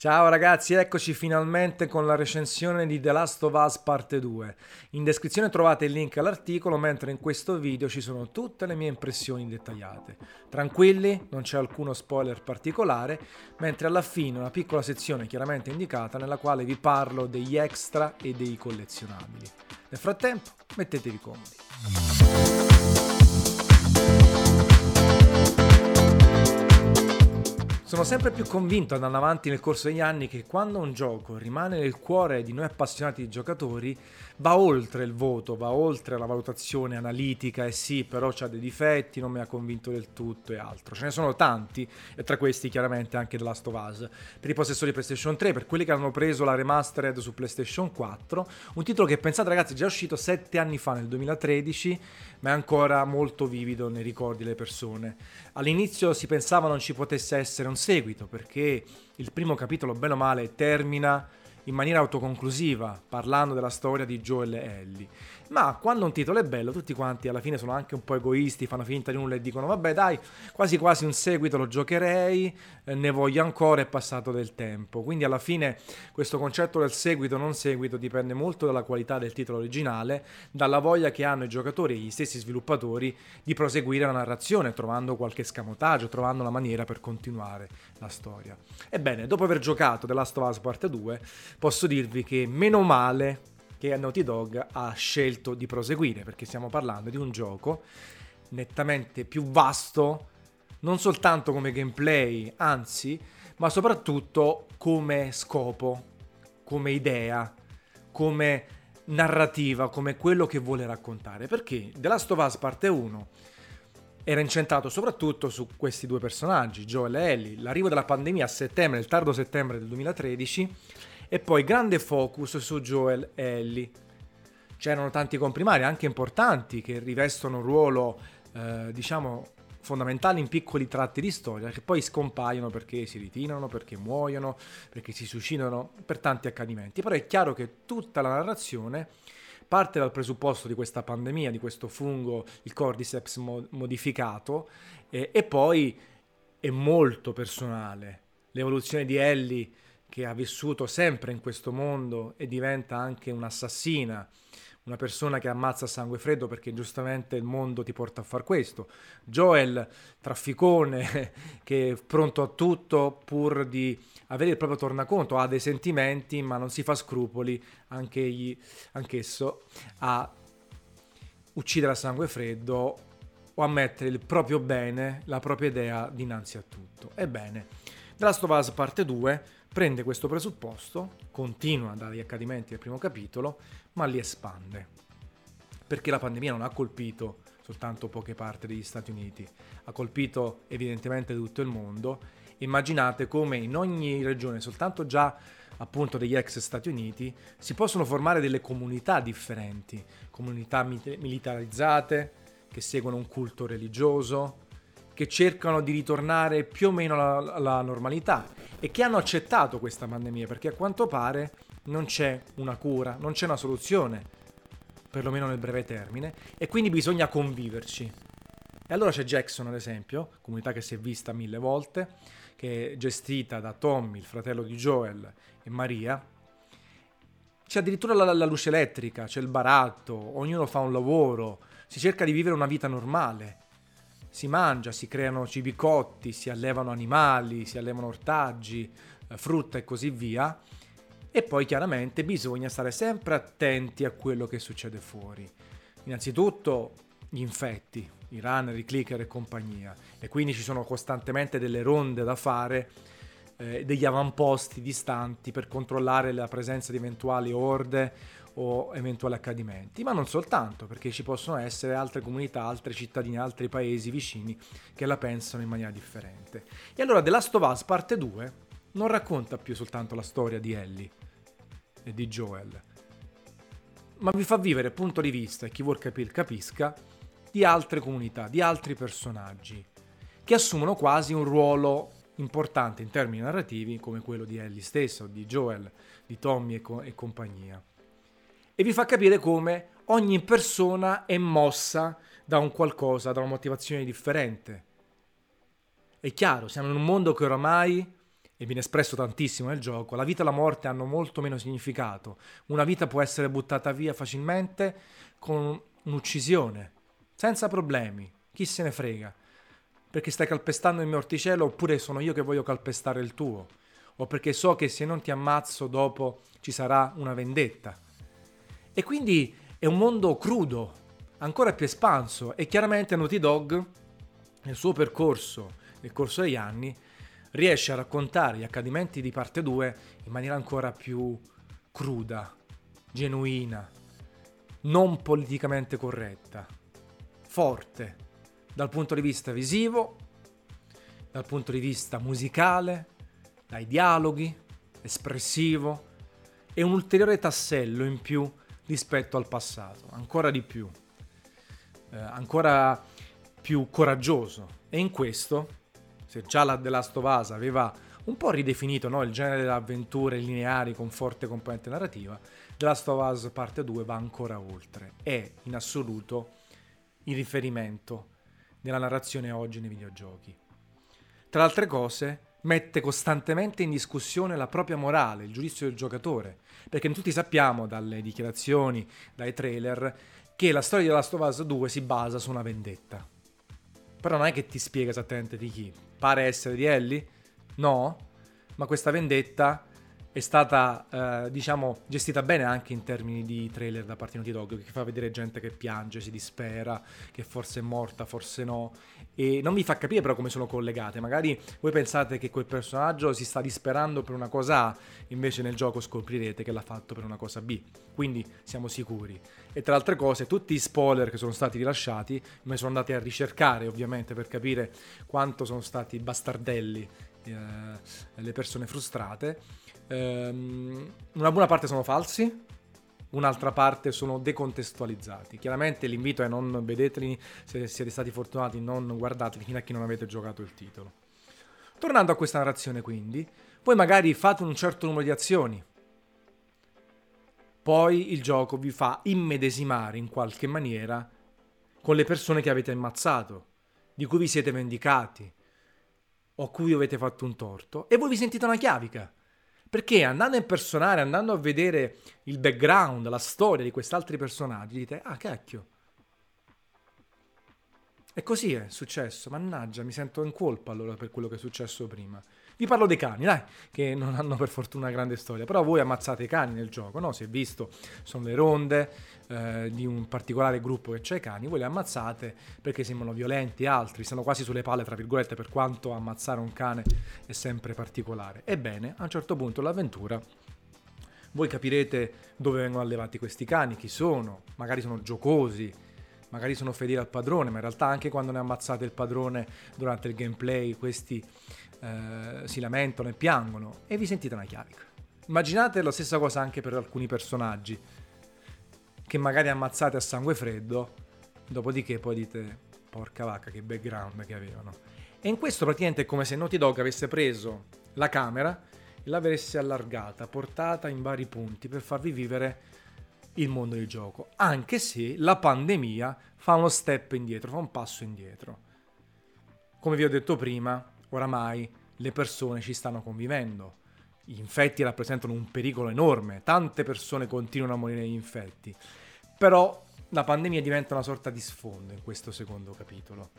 Ciao ragazzi, eccoci finalmente con la recensione di The Last of Us parte 2. In descrizione trovate il link all'articolo, mentre in questo video ci sono tutte le mie impressioni dettagliate. Tranquilli, non c'è alcuno spoiler particolare, mentre alla fine una piccola sezione chiaramente indicata nella quale vi parlo degli extra e dei collezionabili. Nel frattempo, mettetevi comodi. Sono sempre più convinto andando avanti nel corso degli anni che quando un gioco rimane nel cuore di noi appassionati di giocatori va oltre il voto, va oltre la valutazione analitica e sì, però ha dei difetti, non mi ha convinto del tutto e altro. Ce ne sono tanti e tra questi chiaramente anche The Last of Us. Per i possessori PlayStation 3, per quelli che hanno preso la remastered su PlayStation 4, un titolo che pensate ragazzi è già uscito 7 anni fa nel 2013, ma è ancora molto vivido nei ricordi delle persone. All'inizio si pensava non ci potesse essere un seguito perché il primo capitolo, bene o male, termina in maniera autoconclusiva, parlando della storia di Joel e Ellie. Ma quando un titolo è bello, tutti quanti alla fine sono anche un po' egoisti, fanno finta di nulla e dicono vabbè dai, quasi quasi un seguito lo giocherei, eh, ne voglio ancora, è passato del tempo. Quindi alla fine questo concetto del seguito non seguito dipende molto dalla qualità del titolo originale, dalla voglia che hanno i giocatori e gli stessi sviluppatori di proseguire la narrazione, trovando qualche scamotaggio, trovando la maniera per continuare la storia. Ebbene, dopo aver giocato The Last of Us Part 2, posso dirvi che meno male che Naughty Dog ha scelto di proseguire, perché stiamo parlando di un gioco nettamente più vasto, non soltanto come gameplay, anzi, ma soprattutto come scopo, come idea, come narrativa, come quello che vuole raccontare. Perché The Last of Us parte 1 era incentrato soprattutto su questi due personaggi, Joel e Ellie. L'arrivo della pandemia a settembre, il tardo settembre del 2013, e poi grande focus su Joel e Ellie. C'erano tanti comprimari, anche importanti, che rivestono un ruolo, eh, diciamo, fondamentale in piccoli tratti di storia, che poi scompaiono perché si ritirano, perché muoiono, perché si suicidano, per tanti accadimenti. Però è chiaro che tutta la narrazione parte dal presupposto di questa pandemia, di questo fungo, il Cordyceps modificato, eh, e poi è molto personale. L'evoluzione di Ellie che ha vissuto sempre in questo mondo e diventa anche un'assassina, una persona che ammazza a sangue freddo perché giustamente il mondo ti porta a far questo. Joel, trafficone, che è pronto a tutto pur di avere il proprio tornaconto, ha dei sentimenti ma non si fa scrupoli, anche egli, anch'esso, a uccidere a sangue freddo o a mettere il proprio bene, la propria idea dinanzi a tutto. Ebbene, The Last of Us parte 2 prende questo presupposto, continua dagli accadimenti del primo capitolo, ma li espande. Perché la pandemia non ha colpito soltanto poche parti degli Stati Uniti, ha colpito evidentemente tutto il mondo. Immaginate come in ogni regione, soltanto già appunto degli ex Stati Uniti, si possono formare delle comunità differenti, comunità militarizzate che seguono un culto religioso, che cercano di ritornare più o meno alla, alla normalità e che hanno accettato questa pandemia perché a quanto pare non c'è una cura, non c'è una soluzione, perlomeno nel breve termine, e quindi bisogna conviverci. E allora c'è Jackson, ad esempio, comunità che si è vista mille volte, che è gestita da Tommy, il fratello di Joel, e Maria. C'è addirittura la, la luce elettrica, c'è il baratto, ognuno fa un lavoro, si cerca di vivere una vita normale si mangia, si creano cibi cotti, si allevano animali, si allevano ortaggi, eh, frutta e così via. E poi chiaramente bisogna stare sempre attenti a quello che succede fuori. Innanzitutto gli infetti, i runner, i clicker e compagnia. E quindi ci sono costantemente delle ronde da fare, eh, degli avamposti distanti per controllare la presenza di eventuali orde o eventuali accadimenti, ma non soltanto, perché ci possono essere altre comunità, altre cittadini, altri paesi vicini che la pensano in maniera differente. E allora The Last of Us parte 2 non racconta più soltanto la storia di Ellie e di Joel, ma vi fa vivere punto di vista, e chi vuol capire capisca, di altre comunità, di altri personaggi, che assumono quasi un ruolo importante in termini narrativi come quello di Ellie stessa, di Joel, di Tommy e, co- e compagnia e vi fa capire come ogni persona è mossa da un qualcosa, da una motivazione differente. È chiaro, siamo in un mondo che oramai e viene espresso tantissimo nel gioco, la vita e la morte hanno molto meno significato. Una vita può essere buttata via facilmente con un'uccisione, senza problemi, chi se ne frega. Perché stai calpestando il mio orticello oppure sono io che voglio calpestare il tuo. O perché so che se non ti ammazzo dopo ci sarà una vendetta. E quindi è un mondo crudo, ancora più espanso. E chiaramente Naughty Dog nel suo percorso, nel corso degli anni, riesce a raccontare gli accadimenti di parte 2 in maniera ancora più cruda, genuina, non politicamente corretta, forte dal punto di vista visivo, dal punto di vista musicale, dai dialoghi, espressivo e un ulteriore tassello in più rispetto al passato, ancora di più, eh, ancora più coraggioso. E in questo se già la The Last of Us aveva un po' ridefinito no? il genere delle avventure lineari con forte componente narrativa, The Last of Us parte 2 va ancora oltre. È in assoluto il riferimento nella narrazione oggi nei videogiochi. Tra altre cose, mette costantemente in discussione la propria morale, il giudizio del giocatore, perché tutti sappiamo dalle dichiarazioni, dai trailer, che la storia di Last of Us 2 si basa su una vendetta. Però non è che ti spiega esattamente di chi. Pare essere di Ellie? No, ma questa vendetta è stata, eh, diciamo, gestita bene anche in termini di trailer da parte di Naughty Dog, che fa vedere gente che piange, si dispera, che forse è morta, forse no. E non vi fa capire però come sono collegate. Magari voi pensate che quel personaggio si sta disperando per una cosa A, invece nel gioco scoprirete che l'ha fatto per una cosa B. Quindi siamo sicuri. E tra altre cose, tutti i spoiler che sono stati rilasciati, me sono andati a ricercare ovviamente per capire quanto sono stati bastardelli eh, le persone frustrate ehm, una buona parte sono falsi, un'altra parte sono decontestualizzati. Chiaramente l'invito è non vedeteli, se siete stati fortunati non guardateli fino a che non avete giocato il titolo. Tornando a questa narrazione quindi, voi magari fate un certo numero di azioni, poi il gioco vi fa immedesimare in qualche maniera con le persone che avete ammazzato, di cui vi siete vendicati o a cui avete fatto un torto e voi vi sentite una chiavica perché andando a impersonare, andando a vedere il background, la storia di questi altri personaggi, dite, ah cacchio. E così è successo, mannaggia, mi sento in colpa allora per quello che è successo prima. Vi parlo dei cani, dai, che non hanno per fortuna una grande storia, però voi ammazzate i cani nel gioco, no? Si è visto, sono le ronde eh, di un particolare gruppo che c'ha i cani, voi li ammazzate perché sembrano violenti, altri stanno quasi sulle palle, tra virgolette, per quanto ammazzare un cane è sempre particolare. Ebbene, a un certo punto l'avventura voi capirete dove vengono allevati questi cani, chi sono, magari sono giocosi, magari sono fedeli al padrone, ma in realtà anche quando ne ammazzate il padrone durante il gameplay, questi eh, si lamentano e piangono e vi sentite una chiavica. Immaginate la stessa cosa anche per alcuni personaggi che magari ammazzate a sangue freddo, dopodiché poi dite porca vacca che background che avevano. E in questo praticamente è come se Naughty Dog avesse preso la camera e l'avesse allargata, portata in vari punti per farvi vivere il mondo del gioco, anche se la pandemia fa uno step indietro, fa un passo indietro. Come vi ho detto prima, oramai le persone ci stanno convivendo. Gli infetti rappresentano un pericolo enorme, tante persone continuano a morire negli infetti. Però la pandemia diventa una sorta di sfondo in questo secondo capitolo.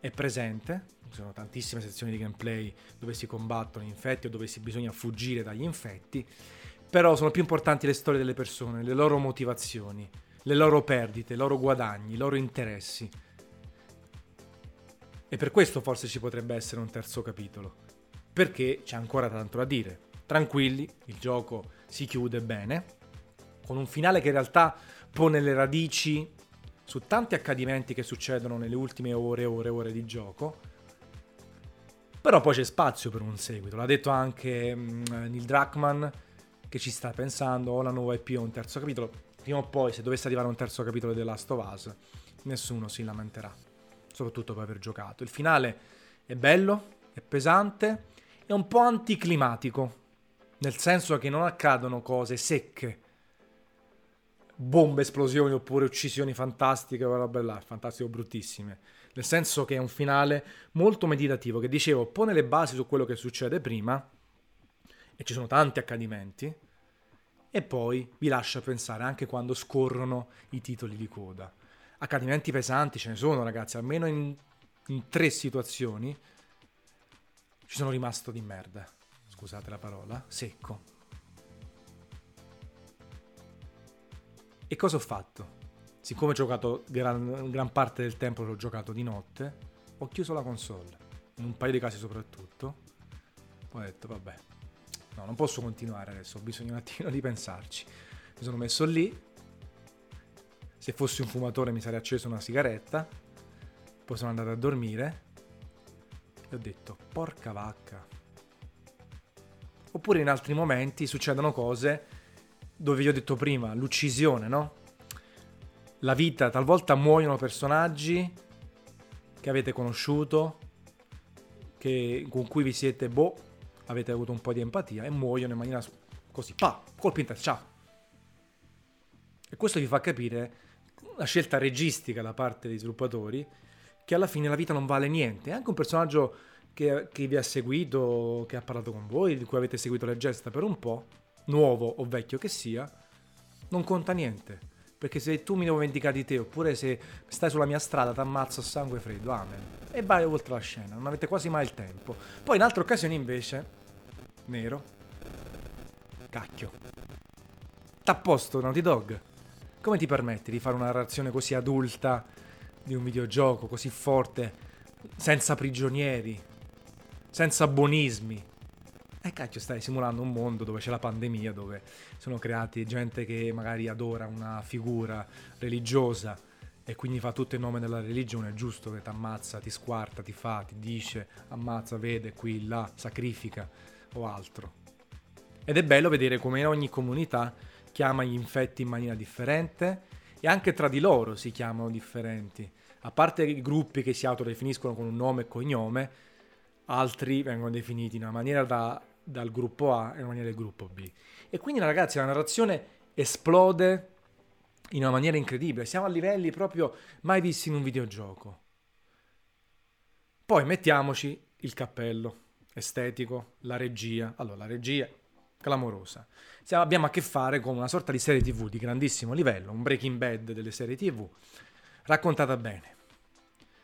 È presente, ci sono tantissime sezioni di gameplay dove si combattono gli infetti o dove si bisogna fuggire dagli infetti, però sono più importanti le storie delle persone, le loro motivazioni, le loro perdite, i loro guadagni, i loro interessi. E per questo forse ci potrebbe essere un terzo capitolo. Perché c'è ancora tanto da dire. Tranquilli, il gioco si chiude bene, con un finale che in realtà pone le radici su tanti accadimenti che succedono nelle ultime ore, ore, ore di gioco. Però poi c'è spazio per un seguito. L'ha detto anche mm, Neil Druckmann, che ci sta pensando, o la nuova EP o un terzo capitolo. Prima o poi, se dovesse arrivare un terzo capitolo di The Last of Us, nessuno si lamenterà soprattutto per aver giocato. Il finale è bello, è pesante, è un po' anticlimatico, nel senso che non accadono cose secche. bombe, esplosioni oppure uccisioni fantastiche o robe là, fantastiche o bruttissime. Nel senso che è un finale molto meditativo che dicevo pone le basi su quello che succede prima e ci sono tanti accadimenti e poi vi lascia pensare anche quando scorrono i titoli di coda. Accadimenti pesanti ce ne sono ragazzi, almeno in, in tre situazioni ci sono rimasto di merda. Scusate la parola, secco E cosa ho fatto? Siccome ho giocato gran, gran parte del tempo, l'ho giocato di notte, ho chiuso la console, in un paio di casi soprattutto. Ho detto, vabbè, no, non posso continuare adesso, ho bisogno un attimo di pensarci. Mi sono messo lì, se fossi un fumatore mi sarei acceso una sigaretta, poi sono andato a dormire e ho detto, porca vacca. Oppure in altri momenti succedono cose dove vi ho detto prima, l'uccisione, no? La vita, talvolta muoiono personaggi che avete conosciuto, che, con cui vi siete, boh, avete avuto un po' di empatia e muoiono in maniera così, pa, colpo in testa, ciao. E questo vi fa capire la scelta registica da parte dei sviluppatori che alla fine la vita non vale niente. Anche un personaggio che, che vi ha seguito, che ha parlato con voi, di cui avete seguito le gesta per un po', nuovo o vecchio che sia, non conta niente. Perché se tu mi devo vendicare di te, oppure se stai sulla mia strada, ti ammazzo a sangue freddo, amen. E vai oltre la scena, non avete quasi mai il tempo. Poi in altre occasioni invece, nero, cacchio. T'ha posto Naughty Dog. Come ti permetti di fare una narrazione così adulta di un videogioco, così forte, senza prigionieri, senza buonismi, eh cacchio, stai simulando un mondo dove c'è la pandemia, dove sono creati gente che magari adora una figura religiosa e quindi fa tutto in nome della religione, è giusto che ti ammazza, ti squarta, ti fa, ti dice, ammazza, vede, qui, là, sacrifica o altro. Ed è bello vedere come in ogni comunità chiama gli infetti in maniera differente e anche tra di loro si chiamano differenti. A parte i gruppi che si autodefiniscono con un nome e cognome, altri vengono definiti in una maniera da dal gruppo A e una maniera del gruppo B. E quindi ragazzi la narrazione esplode in una maniera incredibile, siamo a livelli proprio mai visti in un videogioco. Poi mettiamoci il cappello estetico, la regia. Allora, la regia clamorosa. Siamo, abbiamo a che fare con una sorta di serie TV di grandissimo livello, un Breaking Bad delle serie TV, raccontata bene,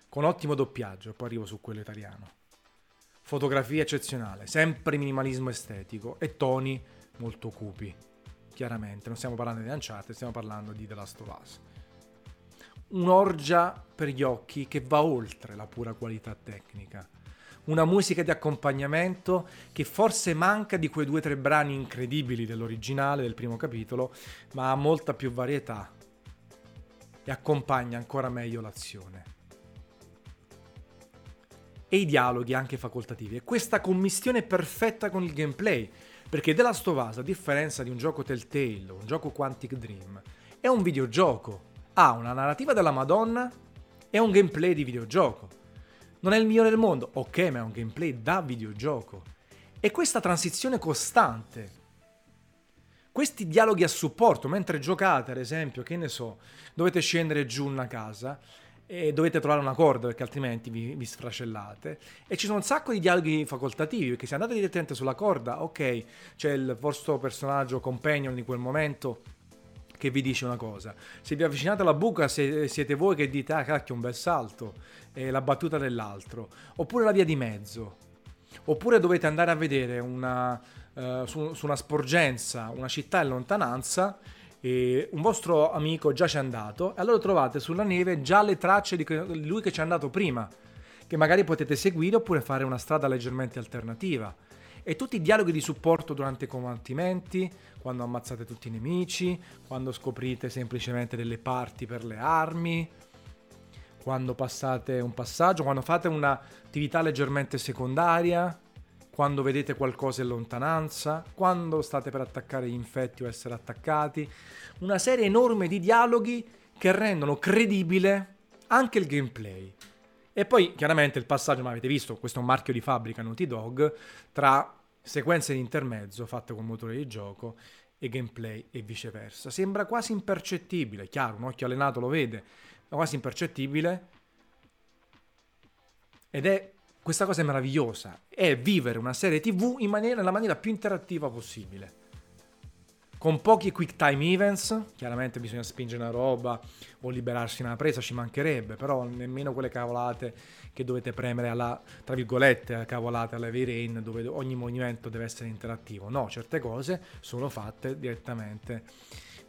con ottimo doppiaggio, poi arrivo su quello italiano Fotografia eccezionale, sempre minimalismo estetico e toni molto cupi. Chiaramente, non stiamo parlando di Uncharted, stiamo parlando di The Last of Us. Un'orgia per gli occhi che va oltre la pura qualità tecnica. Una musica di accompagnamento che forse manca di quei due o tre brani incredibili dell'originale, del primo capitolo, ma ha molta più varietà e accompagna ancora meglio l'azione e i dialoghi anche facoltativi. E questa commistione perfetta con il gameplay, perché The Last a differenza di un gioco Telltale, un gioco Quantic Dream, è un videogioco, ha una narrativa della Madonna e un gameplay di videogioco. Non è il migliore del mondo, ok, ma è un gameplay da videogioco. E questa transizione costante, questi dialoghi a supporto, mentre giocate, ad esempio, che ne so, dovete scendere giù una casa, e dovete trovare una corda perché altrimenti vi, vi, sfracellate. E ci sono un sacco di dialoghi facoltativi perché se andate direttamente sulla corda, ok, c'è il vostro personaggio companion di quel momento che vi dice una cosa. Se vi avvicinate alla buca siete voi che dite ah cacchio un bel salto, è la battuta dell'altro. Oppure la via di mezzo. Oppure dovete andare a vedere una, uh, su, su una sporgenza, una città in lontananza e un vostro amico già ci è andato e allora trovate sulla neve già le tracce di lui che ci è andato prima, che magari potete seguire oppure fare una strada leggermente alternativa. E tutti i dialoghi di supporto durante i combattimenti, quando ammazzate tutti i nemici, quando scoprite semplicemente delle parti per le armi, quando passate un passaggio, quando fate un'attività leggermente secondaria, quando vedete qualcosa in lontananza, quando state per attaccare gli infetti o essere attaccati. Una serie enorme di dialoghi che rendono credibile anche il gameplay. E poi chiaramente il passaggio, ma avete visto, questo è un marchio di fabbrica Naughty Dog, tra sequenze di intermezzo fatte con motore di gioco e gameplay e viceversa. Sembra quasi impercettibile, chiaro, un occhio allenato lo vede, ma quasi impercettibile. Ed è questa cosa è meravigliosa, è vivere una serie TV in maniera, nella maniera più interattiva possibile con pochi quick time events, chiaramente bisogna spingere una roba o liberarsi una presa, ci mancherebbe, però nemmeno quelle cavolate che dovete premere alla, tra virgolette, cavolate alla V-Rain, dove ogni movimento deve essere interattivo. No, certe cose sono fatte direttamente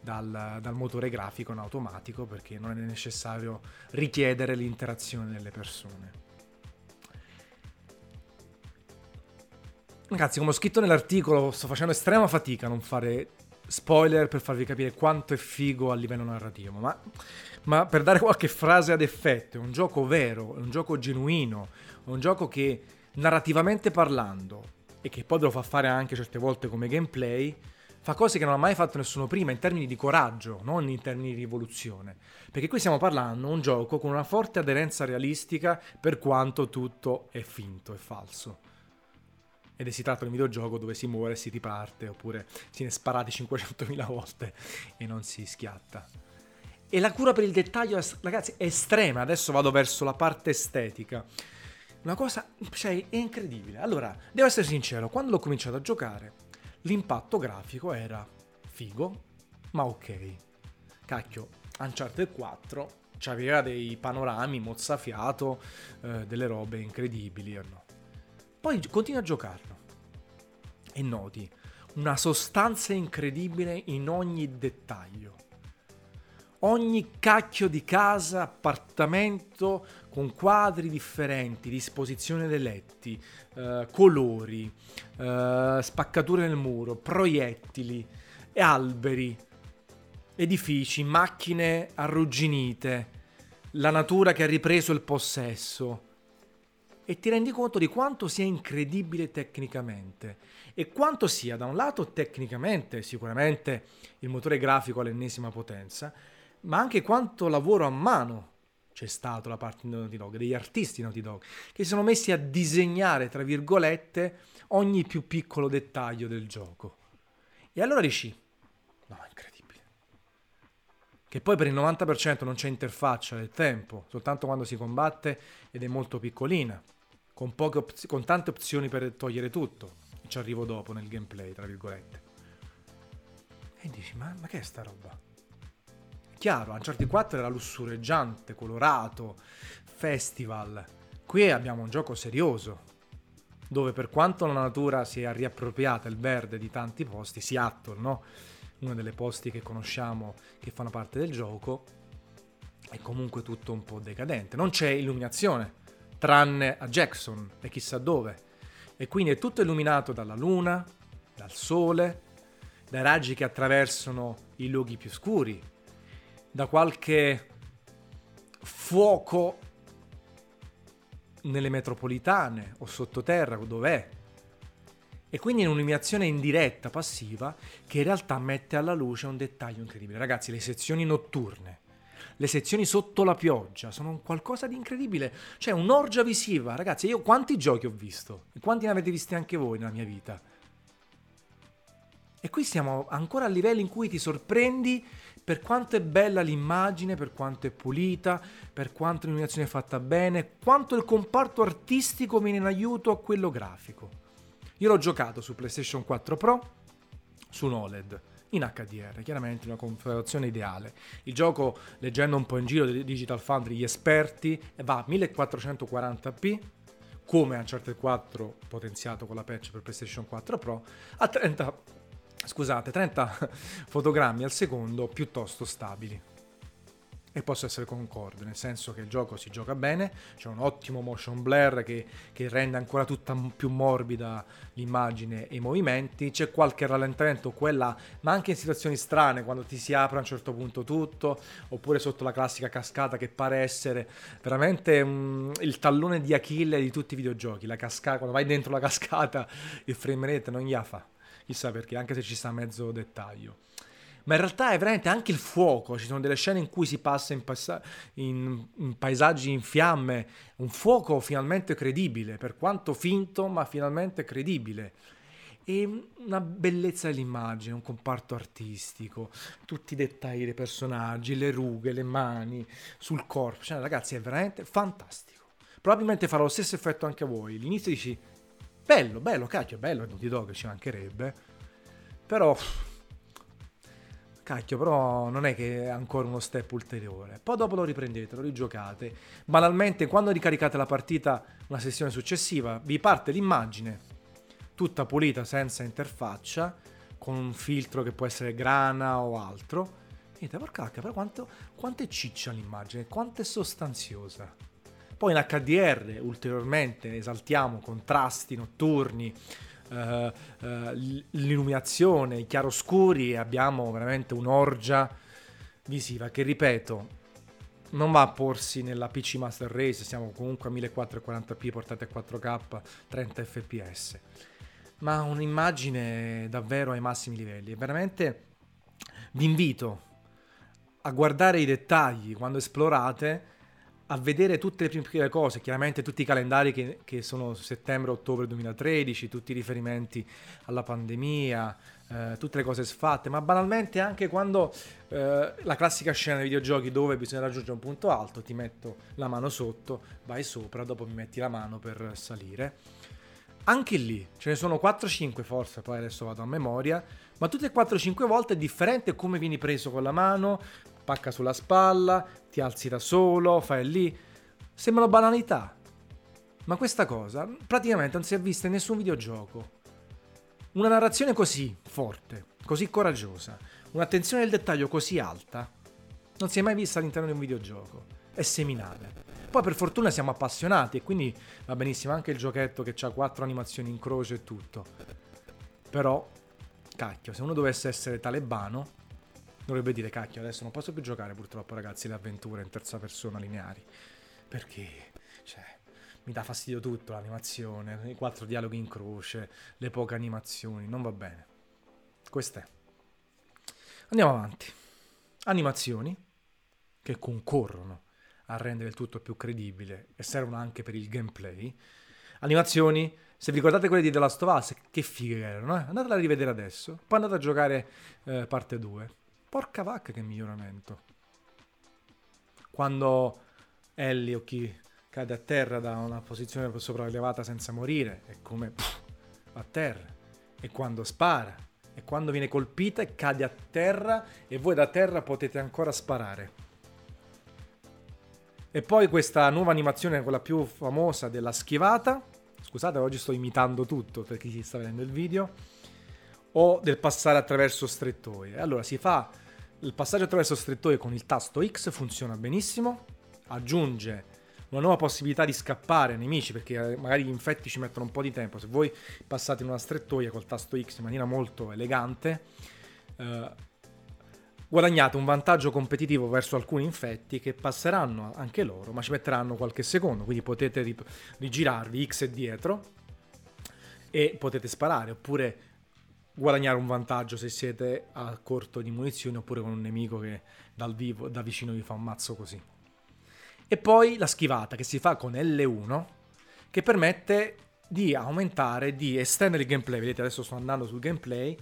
dal, dal motore grafico in automatico perché non è necessario richiedere l'interazione delle persone. Ragazzi, come ho scritto nell'articolo, sto facendo estrema fatica a non fare spoiler per farvi capire quanto è figo a livello narrativo, ma, ma, per dare qualche frase ad effetto, è un gioco vero, è un gioco genuino, è un gioco che narrativamente parlando, e che poi ve lo fa fare anche certe volte come gameplay, fa cose che non ha mai fatto nessuno prima in termini di coraggio, non in termini di rivoluzione. Perché qui stiamo parlando di un gioco con una forte aderenza realistica per quanto tutto è finto e falso ed è si tratta di un videogioco dove si muore e si riparte, oppure si viene sparati 500.000 volte e non si schiatta. E la cura per il dettaglio, ragazzi, è estrema. Adesso vado verso la parte estetica. Una cosa, cioè, è incredibile. Allora, devo essere sincero, quando l'ho cominciato a giocare, l'impatto grafico era figo, ma ok. Cacchio, Uncharted 4 aveva dei panorami mozzafiato, eh, delle robe incredibili o no. Poi continui a giocarlo e noti una sostanza incredibile in ogni dettaglio. Ogni cacchio di casa, appartamento con quadri differenti, disposizione dei letti, eh, colori, eh, spaccature nel muro, proiettili, alberi, edifici, macchine arrugginite, la natura che ha ripreso il possesso. E ti rendi conto di quanto sia incredibile tecnicamente. E quanto sia da un lato tecnicamente sicuramente il motore grafico all'ennesima potenza, ma anche quanto lavoro a mano c'è stato da parte di Naughty Dog, degli artisti Naughty Dog, che si sono messi a disegnare, tra virgolette, ogni più piccolo dettaglio del gioco. E allora dici, no, è incredibile. Che poi per il 90% non c'è interfaccia del tempo, soltanto quando si combatte ed è molto piccolina con, opt- con tante opzioni per togliere tutto. Ci arrivo dopo nel gameplay, tra virgolette. E dici, ma, ma che è sta roba? Chiaro, Uncharted 4 era lussureggiante, colorato, festival. Qui abbiamo un gioco serioso, dove per quanto la natura si è riappropriata il verde di tanti posti, Seattle, no? Uno dei posti che conosciamo che fanno parte del gioco, è comunque tutto un po' decadente. Non c'è illuminazione, tranne a Jackson e chissà dove. E quindi è tutto illuminato dalla luna, dal sole, dai raggi che attraversano i luoghi più scuri, da qualche fuoco nelle metropolitane o sottoterra, dov'è. E quindi è un'illuminazione indiretta, passiva, che in realtà mette alla luce un dettaglio incredibile. Ragazzi, le sezioni notturne le sezioni sotto la pioggia sono qualcosa di incredibile. Cioè, un'orgia visiva, ragazzi. Io quanti giochi ho visto? E quanti ne avete visti anche voi nella mia vita? E qui siamo ancora a livelli in cui ti sorprendi per quanto è bella l'immagine, per quanto è pulita, per quanto l'illuminazione è fatta bene, quanto il comparto artistico viene in aiuto a quello grafico. Io l'ho giocato su PlayStation 4 Pro, su un OLED in HDR, chiaramente una configurazione ideale. Il gioco, leggendo un po' in giro di Digital Foundry, gli esperti, va a 1440p, come Uncharted 4 potenziato con la patch per PlayStation 4 Pro, a 30, scusate, 30 fotogrammi al secondo piuttosto stabili. E posso essere concorde, nel senso che il gioco si gioca bene, c'è un ottimo motion blur che, che, rende ancora tutta più morbida l'immagine e i movimenti, c'è qualche rallentamento quella, ma anche in situazioni strane, quando ti si apre a un certo punto tutto, oppure sotto la classica cascata che pare essere veramente um, il tallone di Achille di tutti i videogiochi, la cascata, quando vai dentro la cascata il frame rate non gli fa, chissà perché, anche se ci sta mezzo dettaglio ma in realtà è veramente anche il fuoco, ci sono delle scene in cui si passa in, passa- in, in, paesaggi in fiamme, un fuoco finalmente credibile, per quanto finto, ma finalmente credibile. e una bellezza dell'immagine, un comparto artistico, tutti i dettagli dei personaggi, le rughe, le mani, sul corpo. Cioè, ragazzi, è veramente fantastico. Probabilmente farà lo stesso effetto anche a voi. L'inizio dici, bello, bello, cacchio, bello, non ti do che ci mancherebbe. Però, cacchio, però non è che è ancora uno step ulteriore. Poi dopo lo riprendete, lo rigiocate. Banalmente, quando ricaricate la partita, una sessione successiva, vi parte l'immagine tutta pulita senza interfaccia, con un filtro che può essere grana o altro. Niente, porca cacca, però quanto, quanto è ciccia l'immagine, quanto è sostanziosa. Poi in HDR ulteriormente esaltiamo contrasti notturni, eh, eh, l'illuminazione, i chiaroscuri e abbiamo veramente un'orgia visiva che ripeto non va a porsi nella PC Master Race, siamo comunque a 1440p portate a 4K 30 fps ma un'immagine davvero ai massimi livelli. E veramente vi invito a guardare i dettagli quando esplorate, a vedere tutte le piccole cose, chiaramente tutti i calendari che, che sono settembre-ottobre 2013, tutti i riferimenti alla pandemia, eh, tutte le cose sfatte, ma banalmente anche quando eh, la classica scena dei videogiochi dove bisogna raggiungere un punto alto, ti metto la mano sotto, vai sopra, dopo mi metti la mano per salire. Anche lì ce ne sono 4-5 forse, poi adesso vado a memoria, ma tutte e 4-5 volte è differente come vieni preso con la mano, pacca sulla spalla, ti alzi da solo, fai lì. Sembrano banalità, ma questa cosa praticamente non si è vista in nessun videogioco. Una narrazione così forte, così coraggiosa, un'attenzione al dettaglio così alta, non si è mai vista all'interno di un videogioco. È seminale. Poi per fortuna siamo appassionati e quindi va benissimo anche il giochetto che ha quattro animazioni in croce e tutto. Però, cacchio, se uno dovesse essere talebano, dovrebbe dire cacchio, adesso non posso più giocare purtroppo ragazzi le avventure in terza persona lineari. Perché, cioè, mi dà fastidio tutto, l'animazione, i quattro dialoghi in croce, le poche animazioni, non va bene. Queste. Andiamo avanti. Animazioni che concorrono a rendere il tutto più credibile e servono anche per il gameplay. Animazioni, se vi ricordate quelle di The Last of Us, che fighe erano, eh? andatela a rivedere adesso, poi andate a giocare eh, parte 2. Porca vacca che miglioramento. Quando Ellie o chi cade a terra da una posizione sopraelevata senza morire, è come pff, a terra. E quando spara, e quando viene colpita e cade a terra e voi da terra potete ancora sparare. E poi questa nuova animazione, quella più famosa della schivata. Scusate, oggi sto imitando tutto per chi si sta vedendo il video. O del passare attraverso strettoie. Allora si fa il passaggio attraverso strettoie con il tasto X, funziona benissimo. Aggiunge una nuova possibilità di scappare ai nemici perché eh, magari gli infetti ci mettono un po' di tempo. Se voi passate in una strettoia col tasto X in maniera molto elegante, eh, guadagnate un vantaggio competitivo verso alcuni infetti che passeranno anche loro, ma ci metteranno qualche secondo, quindi potete rigirarvi X e dietro e potete sparare, oppure guadagnare un vantaggio se siete a corto di munizioni oppure con un nemico che dal vivo, da vicino vi fa un mazzo così. E poi la schivata che si fa con L1 che permette di aumentare, di estendere il gameplay. Vedete, adesso sto andando sul gameplay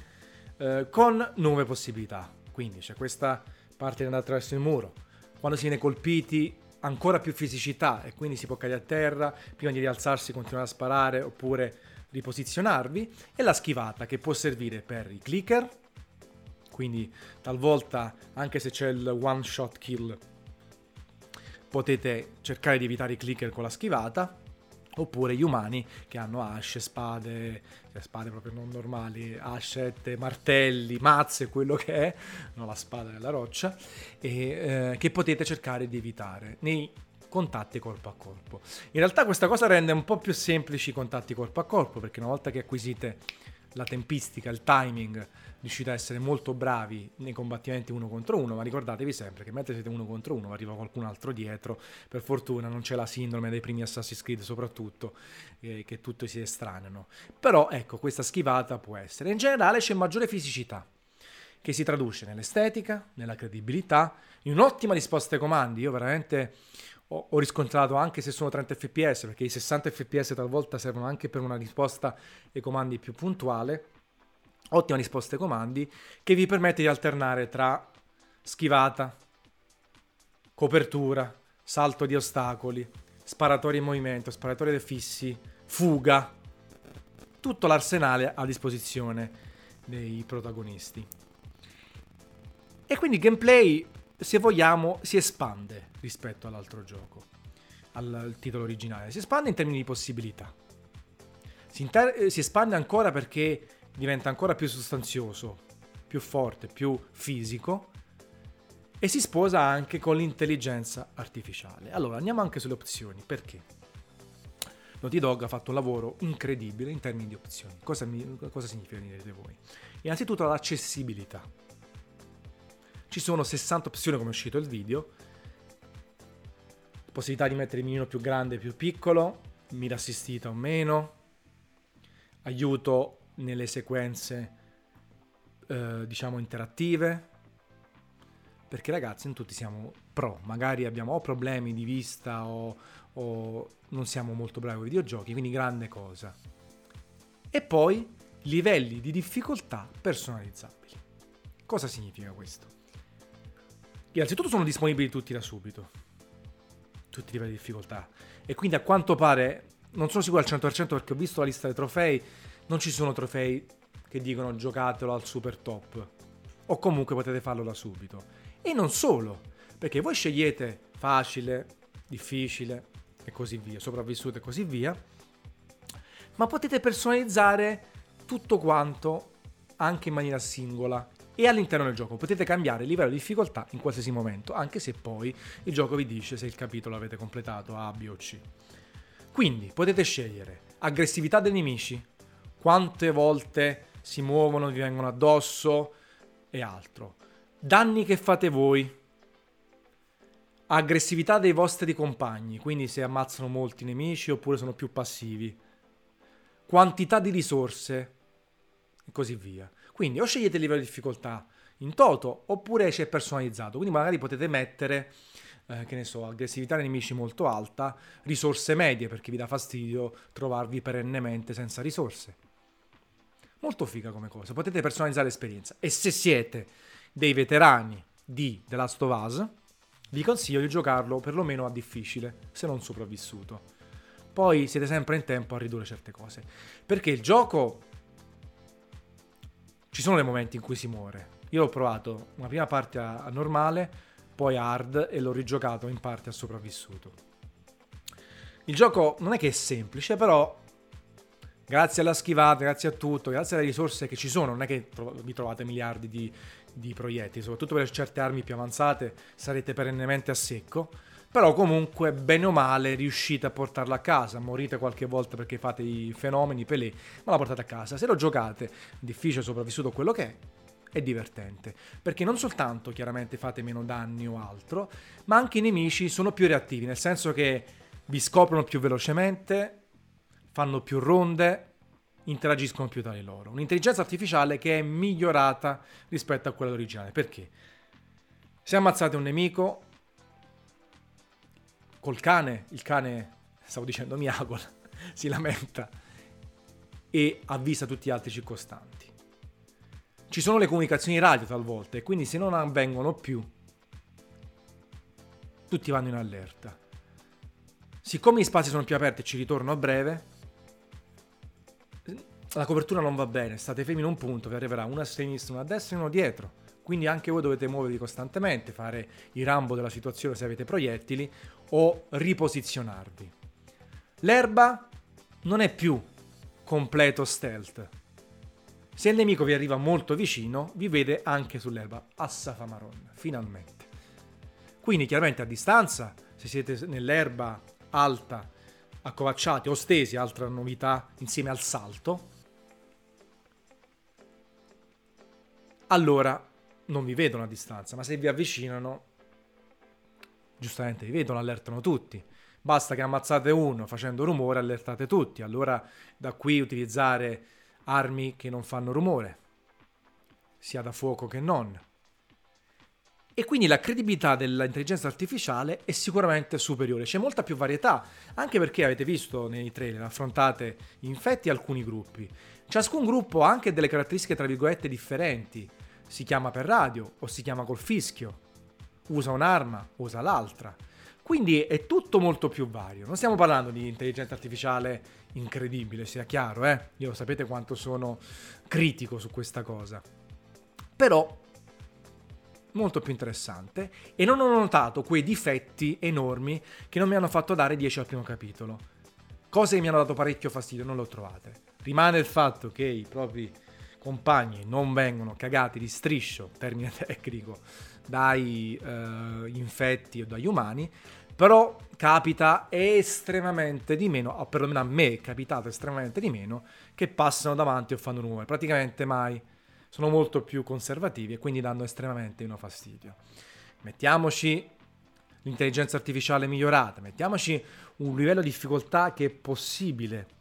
eh, con nuove possibilità. Quindi c'è questa parte di andare attraverso il muro. Quando si viene colpiti ancora più fisicità e quindi si può cadere a terra, prima di rialzarsi continuare a sparare oppure riposizionarvi e la schivata che può servire per i clicker, quindi talvolta anche se c'è il one shot kill potete cercare di evitare i clicker con la schivata oppure gli umani che hanno asce, spade, cioè spade proprio non normali, ascette, martelli, mazze, quello che è, non la spada della roccia, e eh, che potete cercare di evitare. Nei contatti corpo a corpo. In realtà questa cosa rende un po' più semplici i contatti corpo a corpo, perché una volta che acquisite la tempistica, il timing, riuscite a essere molto bravi nei combattimenti uno contro uno, ma ricordatevi sempre che mentre siete uno contro uno arriva qualcun altro dietro, per fortuna non c'è la sindrome dei primi Assassin's Creed soprattutto, eh, che tutto si estraneo. Però ecco, questa schivata può essere. In generale c'è maggiore fisicità, che si traduce nell'estetica, nella credibilità, in un'ottima risposta ai comandi. Io veramente ho, ho, riscontrato anche se sono 30 fps, perché i 60 fps talvolta servono anche per una risposta ai comandi più puntuale, ottima risposta ai comandi che vi permette di alternare tra schivata, copertura, salto di ostacoli, sparatori in movimento, sparatori fissi, fuga, tutto l'arsenale a disposizione dei protagonisti. E quindi gameplay, se vogliamo, si espande rispetto all'altro gioco, al, titolo originale. Si espande in termini di possibilità. Si, inter- eh, si espande ancora perché diventa ancora più sostanzioso, più forte, più fisico e si sposa anche con l'intelligenza artificiale. Allora, andiamo anche sulle opzioni. Perché? Naughty Dog ha fatto un lavoro incredibile in termini di opzioni. Cosa, mi, cosa significa, direte voi? Innanzitutto l'accessibilità. Ci sono 60 opzioni come è uscito il video, possibilità di mettere il minino più grande e più piccolo, mira assistita o meno, aiuto nelle sequenze eh, diciamo interattive, perché ragazzi non tutti siamo pro, magari abbiamo o problemi di vista o, o non siamo molto bravi con i videogiochi, quindi grande cosa. E poi livelli di difficoltà personalizzabili. Cosa significa questo? Innanzitutto sono disponibili tutti da subito, tutti i livelli di difficoltà, e quindi a quanto pare, non sono sicuro al 100% perché ho visto la lista dei trofei, non ci sono trofei che dicono giocatelo al super top, o comunque potete farlo da subito. E non solo, perché voi scegliete facile, difficile e così via, sopravvissuto e così via, ma potete personalizzare tutto quanto anche in maniera singola e all'interno del gioco potete cambiare il livello di difficoltà in qualsiasi momento, anche se poi il gioco vi dice se il capitolo avete completato A, B o C. Quindi potete scegliere aggressività dei nemici, quante volte si muovono, vi vengono addosso e altro Danni che fate voi. Aggressività dei vostri compagni, quindi se ammazzano molti nemici oppure sono più passivi. Quantità di risorse e così via. Quindi o scegliete il livello di difficoltà in toto oppure c'è personalizzato. Quindi magari potete mettere, eh, che ne so, aggressività dei nemici molto alta, risorse medie perché vi dà fastidio trovarvi perennemente senza risorse. Molto figa come cosa, potete personalizzare l'esperienza. E se siete dei veterani di The Last of Us, vi consiglio di giocarlo perlomeno a difficile, se non sopravvissuto. Poi siete sempre in tempo a ridurre certe cose. Perché il gioco... Ci sono dei momenti in cui si muore. Io ho provato una prima parte a, a normale, poi a hard e l'ho rigiocato in parte a sopravvissuto. Il gioco non è che è semplice, però grazie alla schivata, grazie a tutto, grazie alle risorse che ci sono, non è che vi trovate miliardi di, di proiettili, soprattutto per certe armi più avanzate sarete perennemente a secco, però comunque bene o male riuscite a portarla a casa, morite qualche volta perché fate i fenomeni, pelé, ma la portate a casa. Se lo giocate, difficile sopravvissuto quello che è, è divertente, perché non soltanto chiaramente fate meno danni o altro, ma anche i nemici sono più reattivi, nel senso che vi scoprono più velocemente, fanno più ronde, interagiscono più tra di loro. Un'intelligenza artificiale che è migliorata rispetto a quella originale. Perché? Se ammazzate un nemico col cane, il cane, stavo dicendo miagola, si lamenta e avvisa tutti gli altri circostanti. Ci sono le comunicazioni radio talvolta e quindi se non avvengono più, tutti vanno in allerta. Siccome gli spazi sono più aperti e ci ritorno a breve, la copertura non va bene, state fermi in un punto, vi arriverà una sinistra, una a destra e uno dietro. Quindi anche voi dovete muovervi costantemente, fare i rambo della situazione se avete proiettili o riposizionarvi. L'erba non è più completo stealth. Se il nemico vi arriva molto vicino, vi vede anche sull'erba. Assafa Marron, finalmente. Quindi chiaramente a distanza, se siete nell'erba alta, accovacciati o stesi, altra novità insieme al salto, allora non vi vedono a distanza, ma se vi avvicinano, giustamente vi vedono, allertano tutti. Basta che ammazzate uno facendo rumore, allertate tutti. Allora da qui utilizzare armi che non fanno rumore, sia da fuoco che non. e quindi la credibilità dell'intelligenza artificiale è sicuramente superiore. C'è molta più varietà, anche perché avete visto nei trailer affrontate infetti alcuni gruppi. Ciascun gruppo ha anche delle caratteristiche, tra virgolette, differenti. Si chiama per radio o si chiama col fischio. Usa un'arma, usa l'altra. Quindi è tutto molto più vario. Non stiamo parlando di intelligenza artificiale incredibile, sia chiaro, eh? Io sapete quanto sono critico su questa cosa. Però molto più interessante e non ho notato quei difetti enormi che non mi hanno fatto dare 10 al primo capitolo. Cose che mi hanno dato parecchio fastidio, non le ho trovate. Rimane il fatto che i propri compagni non vengono cagati di striscio, termine tecnico, dai eh, infetti o dagli umani, però capita estremamente di meno, o perlomeno a me è capitato estremamente di meno, che passano davanti o fanno rumore, praticamente mai sono molto più conservativi e quindi danno estremamente meno fastidio. Mettiamoci l'intelligenza artificiale migliorata, mettiamoci un livello di difficoltà che è possibile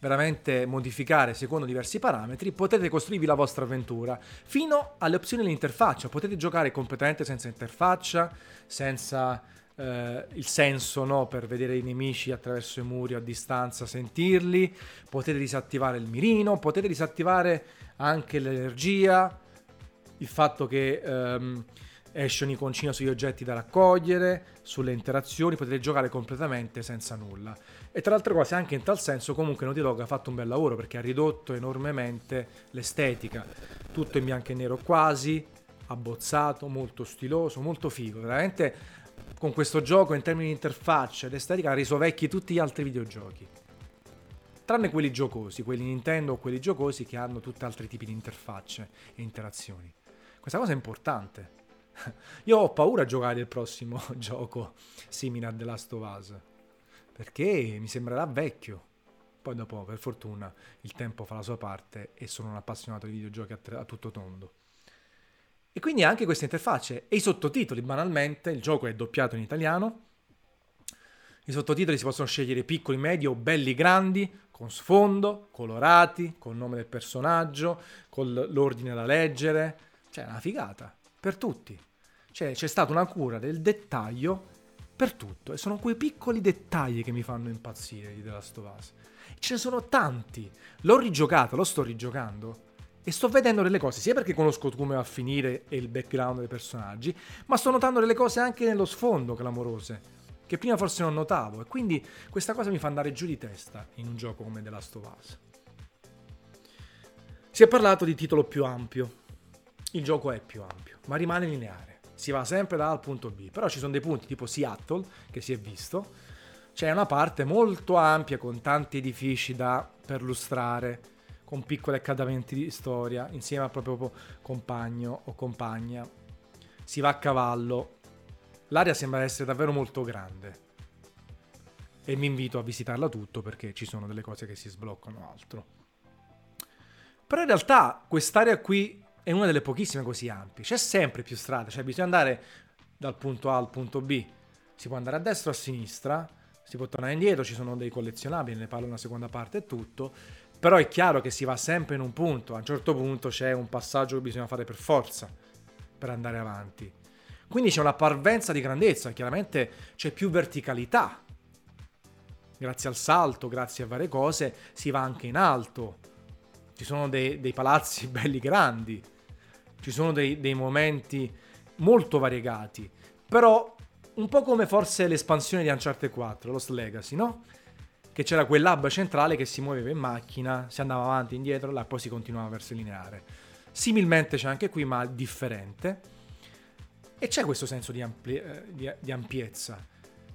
veramente modificare secondo diversi parametri, potete costruirvi la vostra avventura fino alle opzioni dell'interfaccia. Potete giocare completamente senza interfaccia, senza eh, il senso no, per vedere i nemici attraverso i muri a distanza, sentirli, potete disattivare il mirino, potete disattivare anche l'energia, il fatto che ehm, esce un'iconcina sugli oggetti da raccogliere, sulle interazioni, potete giocare completamente senza nulla. E tra le altre cose, anche in tal senso, comunque Naughty Dog ha fatto un bel lavoro perché ha ridotto enormemente l'estetica. Tutto in bianco e nero quasi, abbozzato, molto stiloso, molto figo. Veramente con questo gioco in termini di interfaccia ed estetica ha reso vecchi tutti gli altri videogiochi. Tranne quelli giocosi, quelli Nintendo o quelli giocosi che hanno tutti altri tipi di interfacce e interazioni. Questa cosa è importante. Io ho paura a giocare il prossimo gioco simile a The Last of Us, perché mi sembrerà vecchio. Poi dopo, per fortuna, il tempo fa la sua parte e sono un appassionato di videogiochi a, a tutto tondo. E quindi anche queste interfacce e i sottotitoli, banalmente, il gioco è doppiato in italiano. I sottotitoli si possono scegliere piccoli, medi o belli grandi, con sfondo, colorati, col nome del personaggio, con l'ordine da leggere. Cioè, è una figata, per tutti. Cioè, c'è stata una cura del dettaglio per tutto. E sono quei piccoli dettagli che mi fanno impazzire di The Last of Us. Ce ne sono tanti. L'ho rigiocato, lo sto rigiocando e sto vedendo delle cose, sia perché conosco come va a finire e il background dei personaggi, ma sto notando delle cose anche nello sfondo clamorose, che prima forse non notavo. E quindi questa cosa mi fa andare giù di testa in un gioco come The Last of Us. Si è parlato di titolo più ampio. Il gioco è più ampio, ma rimane lineare. Si va sempre da A al punto B. Però ci sono dei punti tipo Seattle, che si è visto. C'è una parte molto ampia con tanti edifici da perlustrare con piccoli accadimenti di storia insieme al proprio compagno o compagna. Si va a cavallo. L'area sembra essere davvero molto grande. E mi invito a visitarla tutto perché ci sono delle cose che si sbloccano altro. Però in realtà quest'area qui è una delle pochissime così ampie. C'è sempre più strada, cioè bisogna andare dal punto A al punto B. Si può andare a destra o a sinistra, si può tornare indietro, ci sono dei collezionabili, ne parlo una seconda parte e tutto però è chiaro che si va sempre in un punto, a un certo punto c'è un passaggio che bisogna fare per forza per andare avanti. Quindi c'è una parvenza di grandezza, chiaramente c'è più verticalità. Grazie al salto, grazie a varie cose, si va anche in alto. Ci sono dei, dei palazzi belli grandi, ci sono dei, dei momenti molto variegati. Però un po' come forse l'espansione di Uncharted 4, Lost Legacy, no? che c'era quel hub centrale che si muoveva in macchina, si andava avanti, indietro, là, poi si continuava verso il lineare. Similmente c'è anche qui, ma differente. E c'è questo senso di, ampli- eh, di, di ampiezza,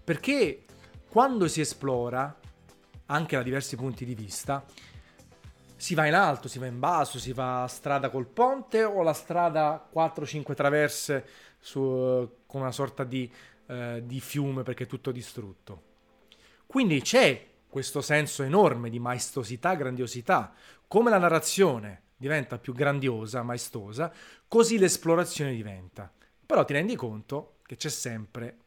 perché quando si esplora, anche da diversi punti di vista, si va in alto, si va in basso, si va strada col ponte o la strada 4-5 traverse su, con una sorta di, eh, di fiume perché è tutto distrutto. Quindi c'è questo senso enorme di maestosità, grandiosità. Come la narrazione diventa più grandiosa, maestosa, così l'esplorazione diventa. Però ti rendi conto che c'è sempre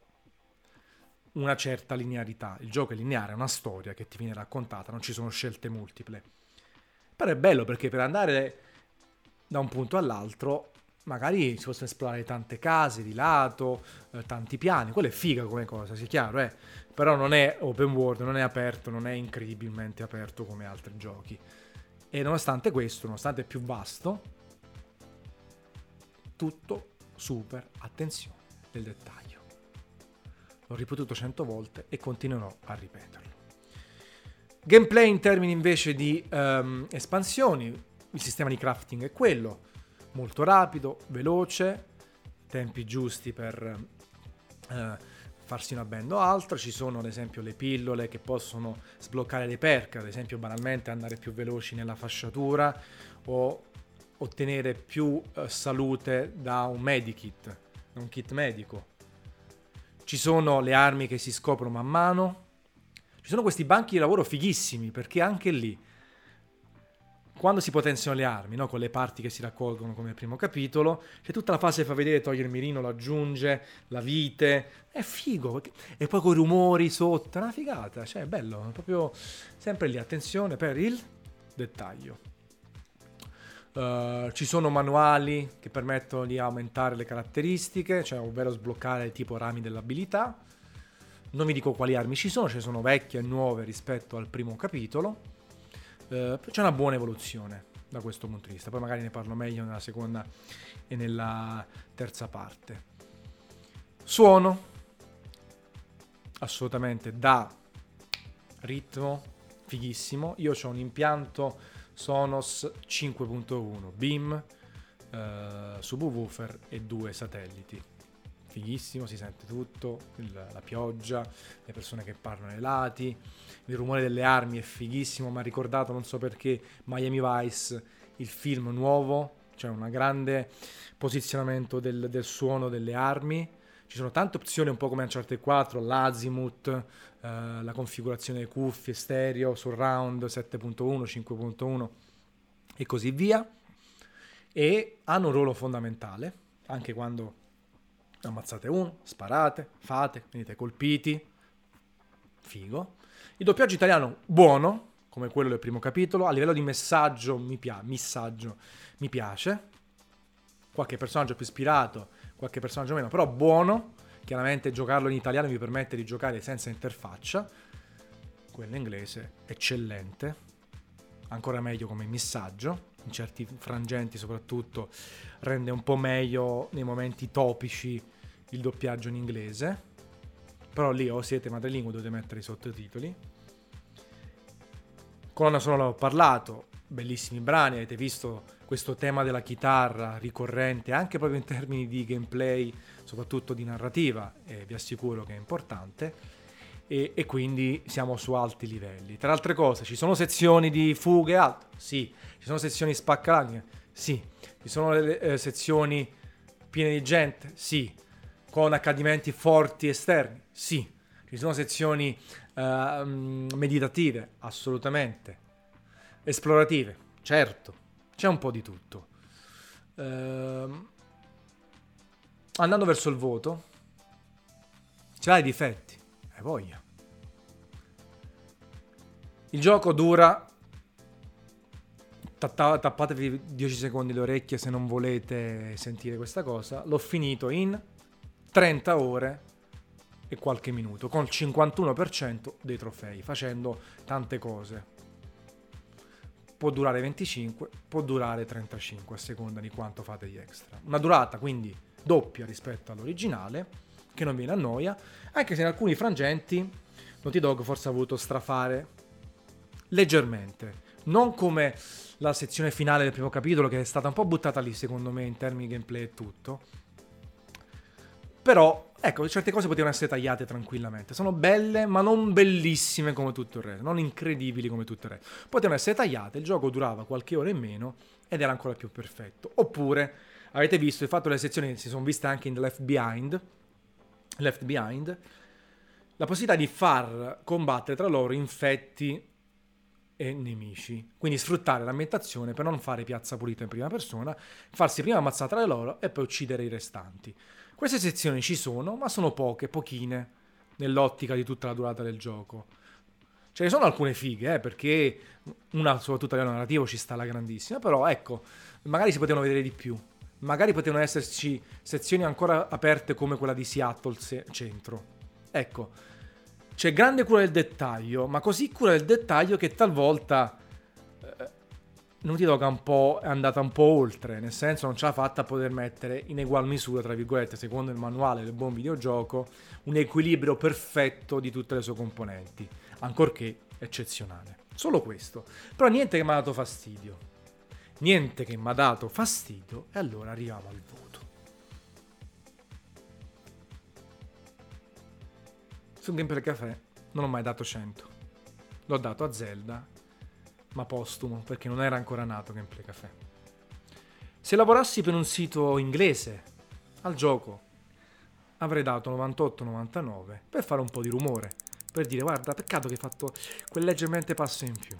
una certa linearità. Il gioco è lineare, è una storia che ti viene raccontata, non ci sono scelte multiple. Però è bello perché per andare da un punto all'altro magari si possono esplorare tante case di lato, eh, tanti piani, quello è figa come cosa, sia chiaro, eh? però non è open world, non è aperto, non è incredibilmente aperto come altri giochi. E nonostante questo, nonostante è più vasto, tutto super attenzione del dettaglio. L'ho ripetuto cento volte e continuerò a ripeterlo. Gameplay in termini invece di um, espansioni, il sistema di crafting è quello, molto rapido, veloce, tempi giusti per uh, farsi una band o altra, ci sono ad esempio le pillole che possono sbloccare le perk, ad esempio banalmente andare più veloci nella fasciatura o ottenere più uh, salute da un medikit, da un kit medico. Ci sono le armi che si scoprono man mano, ci sono questi banchi di lavoro fighissimi perché anche lì, quando si potenziano le armi, no? con le parti che si raccolgono come primo capitolo, c'è tutta la fase che fa vedere, toglie il mirino, lo aggiunge, la vite, è figo, e poi con i rumori sotto, è una figata, cioè è bello, è proprio sempre lì, attenzione per il dettaglio. Uh, ci sono manuali che permettono di aumentare le caratteristiche, cioè ovvero sbloccare tipo rami dell'abilità. Non vi dico quali armi ci sono, ce ne sono vecchie e nuove rispetto al primo capitolo. Uh, c'è una buona evoluzione da questo punto di vista. Poi magari ne parlo meglio nella seconda e nella terza parte. Suono, assolutamente da ritmo, fighissimo. Io ho un impianto Sonos 5.1, BIM, eh, subwoofer e due satelliti fighissimo, si sente tutto, il, la pioggia, le persone che parlano ai lati, il rumore delle armi è fighissimo, mi ha ricordato, non so perché, Miami Vice, il film nuovo, cioè un grande posizionamento del, del, suono delle armi. Ci sono tante opzioni, un po' come Uncharted 4, l'azimut, eh, la configurazione delle cuffie, stereo, surround 7.1, 5.1 e così via. E hanno un ruolo fondamentale, anche quando ammazzate uno, sparate, fate, venite colpiti, figo. Il doppiaggio italiano buono, come quello del primo capitolo, a livello di messaggio mi, pia- messaggio, mi piace, qualche personaggio più ispirato, qualche personaggio meno, però buono, chiaramente giocarlo in italiano mi permette di giocare senza interfaccia, quello inglese eccellente, ancora meglio come messaggio, in certi frangenti soprattutto rende un po' meglio nei momenti topici il doppiaggio in inglese. Però lì o siete madrelingua dovete mettere i sottotitoli. Colonna sonora ho parlato, bellissimi brani, avete visto questo tema della chitarra ricorrente anche proprio in termini di gameplay, soprattutto di narrativa, e vi assicuro che è importante. E, e, quindi siamo su alti livelli. Tra altre cose, ci sono sezioni di fughe alte? Sì. Ci sono sezioni spaccalagne? Sì. Ci sono le, eh, sezioni piene di gente? Sì. Con accadimenti forti esterni? Sì. Ci sono sezioni uh, meditative? Assolutamente. Esplorative? Certo. C'è un po' di tutto. Uh, andando verso il voto, ce l'hai difetti? Hai voglia. Il gioco dura tappatevi 10 secondi le orecchie se non volete sentire questa cosa. L'ho finito in 30 ore e qualche minuto, con il 51% dei trofei, facendo tante cose. Può durare 25, può durare 35 a seconda di quanto fate di extra. Una durata quindi doppia rispetto all'originale, che non viene a noia, anche se in alcuni frangenti Naughty Dog forse ha voluto strafare leggermente. Non come la sezione finale del primo capitolo, che è stata un po' buttata lì, secondo me, in termini di gameplay e tutto. Però, ecco, certe cose potevano essere tagliate tranquillamente. Sono belle, ma non bellissime come tutto il resto, non incredibili come tutto il resto. Potevano essere tagliate, il gioco durava qualche ora in meno ed era ancora più perfetto. Oppure, avete visto, il fatto che le sezioni si sono viste anche in Left Behind, Left Behind, la possibilità di far combattere tra loro infetti e nemici. Quindi sfruttare l'ambientazione per non fare piazza pulita in prima persona, farsi prima ammazzare tra loro e poi uccidere i restanti. Queste sezioni ci sono, ma sono poche, pochine, nell'ottica di tutta la durata del gioco. Ce ne sono alcune fighe, eh, perché una soprattutto a livello narrativo ci sta la grandissima, però ecco, magari si potevano vedere di più. magari potevano esserci sezioni ancora aperte come quella di Seattle centro. Ecco, c'è grande cura del dettaglio, ma così cura del dettaglio che talvolta eh, Naughty Dog è andata un po' oltre, nel senso non ce l'ha fatta a poter mettere in egual misura, tra virgolette, secondo il manuale del buon videogioco, un equilibrio perfetto di tutte le sue componenti, ancorché eccezionale. Solo questo. Però niente che mi ha dato fastidio. Niente che mi ha dato fastidio e allora arriviamo al voto. Su Gameplay Café non ho mai dato 100. L'ho dato a Zelda, ma postumo perché non era ancora nato Gameplay Café. Se lavorassi per un sito inglese al gioco avrei dato 98-99 per fare un po' di rumore, per dire guarda peccato che hai fatto quel leggermente passo in più.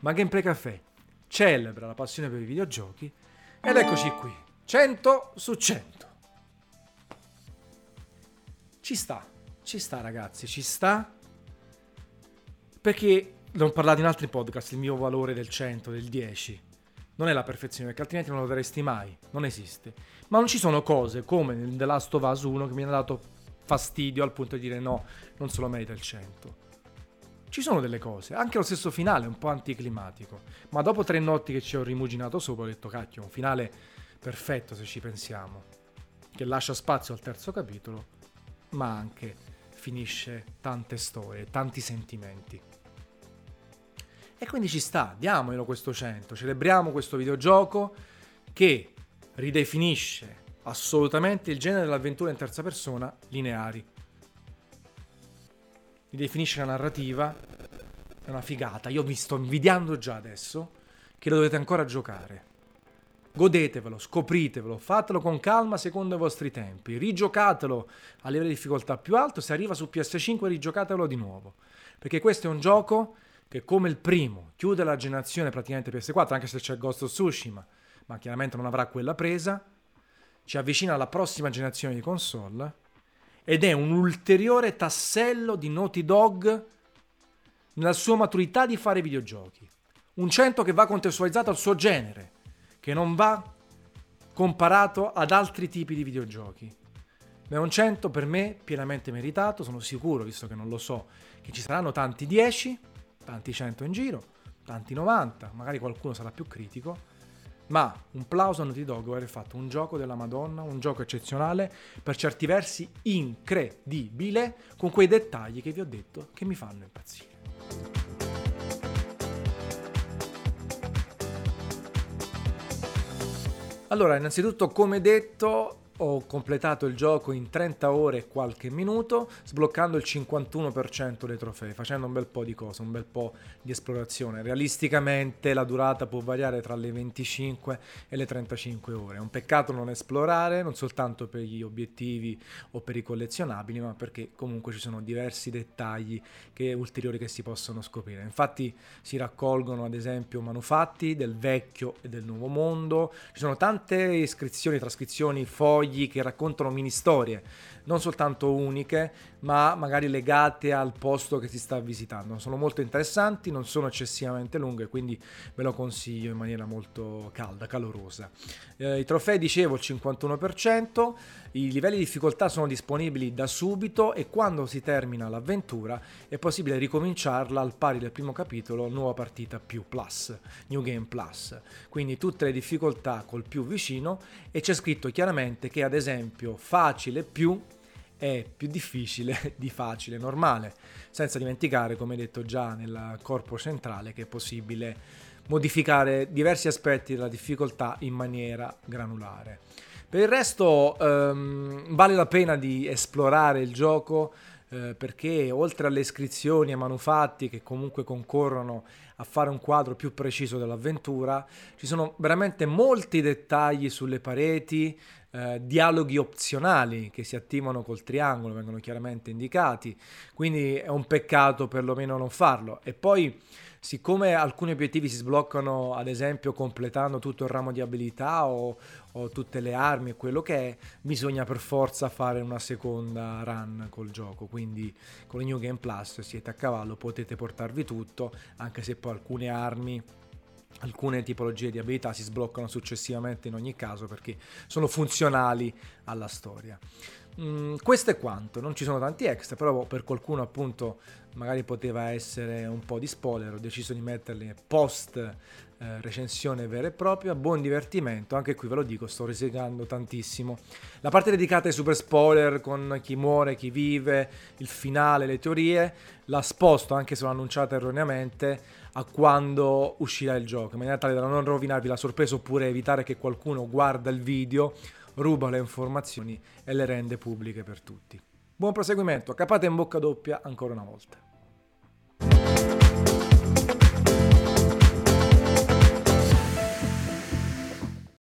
Ma Gameplay Café celebra la passione per i videogiochi ed eccoci qui, 100 su 100. Ci sta, ci sta ragazzi, ci sta. Perché l'ho parlato in altri podcast, il mio valore del 100, del 10 non è la perfezione, perché altrimenti non lo daresti mai, non esiste. Ma non ci sono cose come nel The Last of Us 1 che mi hanno dato fastidio al punto di dire no, non se lo merita il 100. Ci sono delle cose, anche lo stesso finale è un po' anticlimatico, ma dopo tre notti che ci ho rimuginato sopra ho detto cacchio, un finale perfetto se ci pensiamo, che lascia spazio al terzo capitolo, ma anche finisce tante storie, tanti sentimenti. E quindi ci sta, diamolo questo 100, celebriamo questo videogioco che ridefinisce assolutamente il genere dell'avventura in terza persona lineari mi definisce la narrativa, è una figata. Io vi sto invidiando già adesso che lo dovete ancora giocare. Godetevelo, scopritevelo, fatelo con calma secondo i vostri tempi, rigiocatelo a livello di difficoltà più alto, se arriva su PS5 rigiocatelo di nuovo, perché questo è un gioco che come il primo chiude la generazione praticamente PS4, anche se c'è Ghost of Tsushima, ma chiaramente non avrà quella presa, ci avvicina alla prossima generazione di console ed è un ulteriore tassello di Naughty Dog nella sua maturità di fare videogiochi. Un 100 che va contestualizzato al suo genere, che non va comparato ad altri tipi di videogiochi. Ma è un 100 per me pienamente meritato, sono sicuro, visto che non lo so, che ci saranno tanti 10, tanti 100 in giro, tanti 90, magari qualcuno sarà più critico, ma un plauso a Naughty Dog aver fatto un gioco della Madonna, un gioco eccezionale, per certi versi incredibile, con quei dettagli che vi ho detto che mi fanno impazzire. Allora, innanzitutto, come detto, ho completato il gioco in 30 ore e qualche minuto, sbloccando il 51% dei trofei, facendo un bel po' di cose, un bel po' di esplorazione. Realisticamente la durata può variare tra le 25 e le 35 ore. È un peccato non esplorare, non soltanto per gli obiettivi o per i collezionabili, ma perché comunque ci sono diversi dettagli che, ulteriori che si possono scoprire. Infatti si raccolgono ad esempio manufatti del vecchio e del nuovo mondo, ci sono tante iscrizioni, trascrizioni, fogli, fogli che raccontano mini storie, non soltanto uniche, ma magari legate al posto che si sta visitando. Sono molto interessanti, non sono eccessivamente lunghe, quindi ve lo consiglio in maniera molto calda, calorosa. Eh, I trofei, dicevo, il 51%, i livelli di difficoltà sono disponibili da subito e quando si termina l'avventura è possibile ricominciarla al pari del primo capitolo, nuova partita più plus, New Game Plus. Quindi tutte le difficoltà col più vicino e c'è scritto chiaramente che ad esempio facile più è più difficile di facile normale, senza dimenticare, come detto già nel corpo centrale, che è possibile modificare diversi aspetti della difficoltà in maniera granulare. Per il resto ehm, vale la pena di esplorare il gioco eh, perché oltre alle iscrizioni e manufatti che comunque concorrono a fare un quadro più preciso dell'avventura, ci sono veramente molti dettagli sulle pareti, eh, dialoghi opzionali che si attivano col triangolo, vengono chiaramente indicati, quindi è un peccato perlomeno non farlo. E poi, siccome alcuni obiettivi si sbloccano, ad esempio, completando tutto il ramo di abilità o, o tutte le armi e quello che è, bisogna per forza fare una seconda run col gioco. Quindi con il New Game Plus siete a cavallo, potete portarvi tutto, anche se poi alcune armi alcune tipologie di abilità si sbloccano successivamente in ogni caso perché sono funzionali alla storia. Mm, questo è quanto, non ci sono tanti extra, però per qualcuno appunto magari poteva essere un po' di spoiler, ho deciso di metterli post eh, recensione vera e propria, buon divertimento, anche qui ve lo dico, sto risegando tantissimo. La parte dedicata ai super spoiler con chi muore, chi vive, il finale, le teorie, la sposto anche se l'ho annunciata erroneamente a quando uscirà il gioco, in maniera tale da non rovinarvi la sorpresa oppure evitare che qualcuno guarda il video ruba le informazioni e le rende pubbliche per tutti. Buon proseguimento, capate in bocca doppia ancora una volta.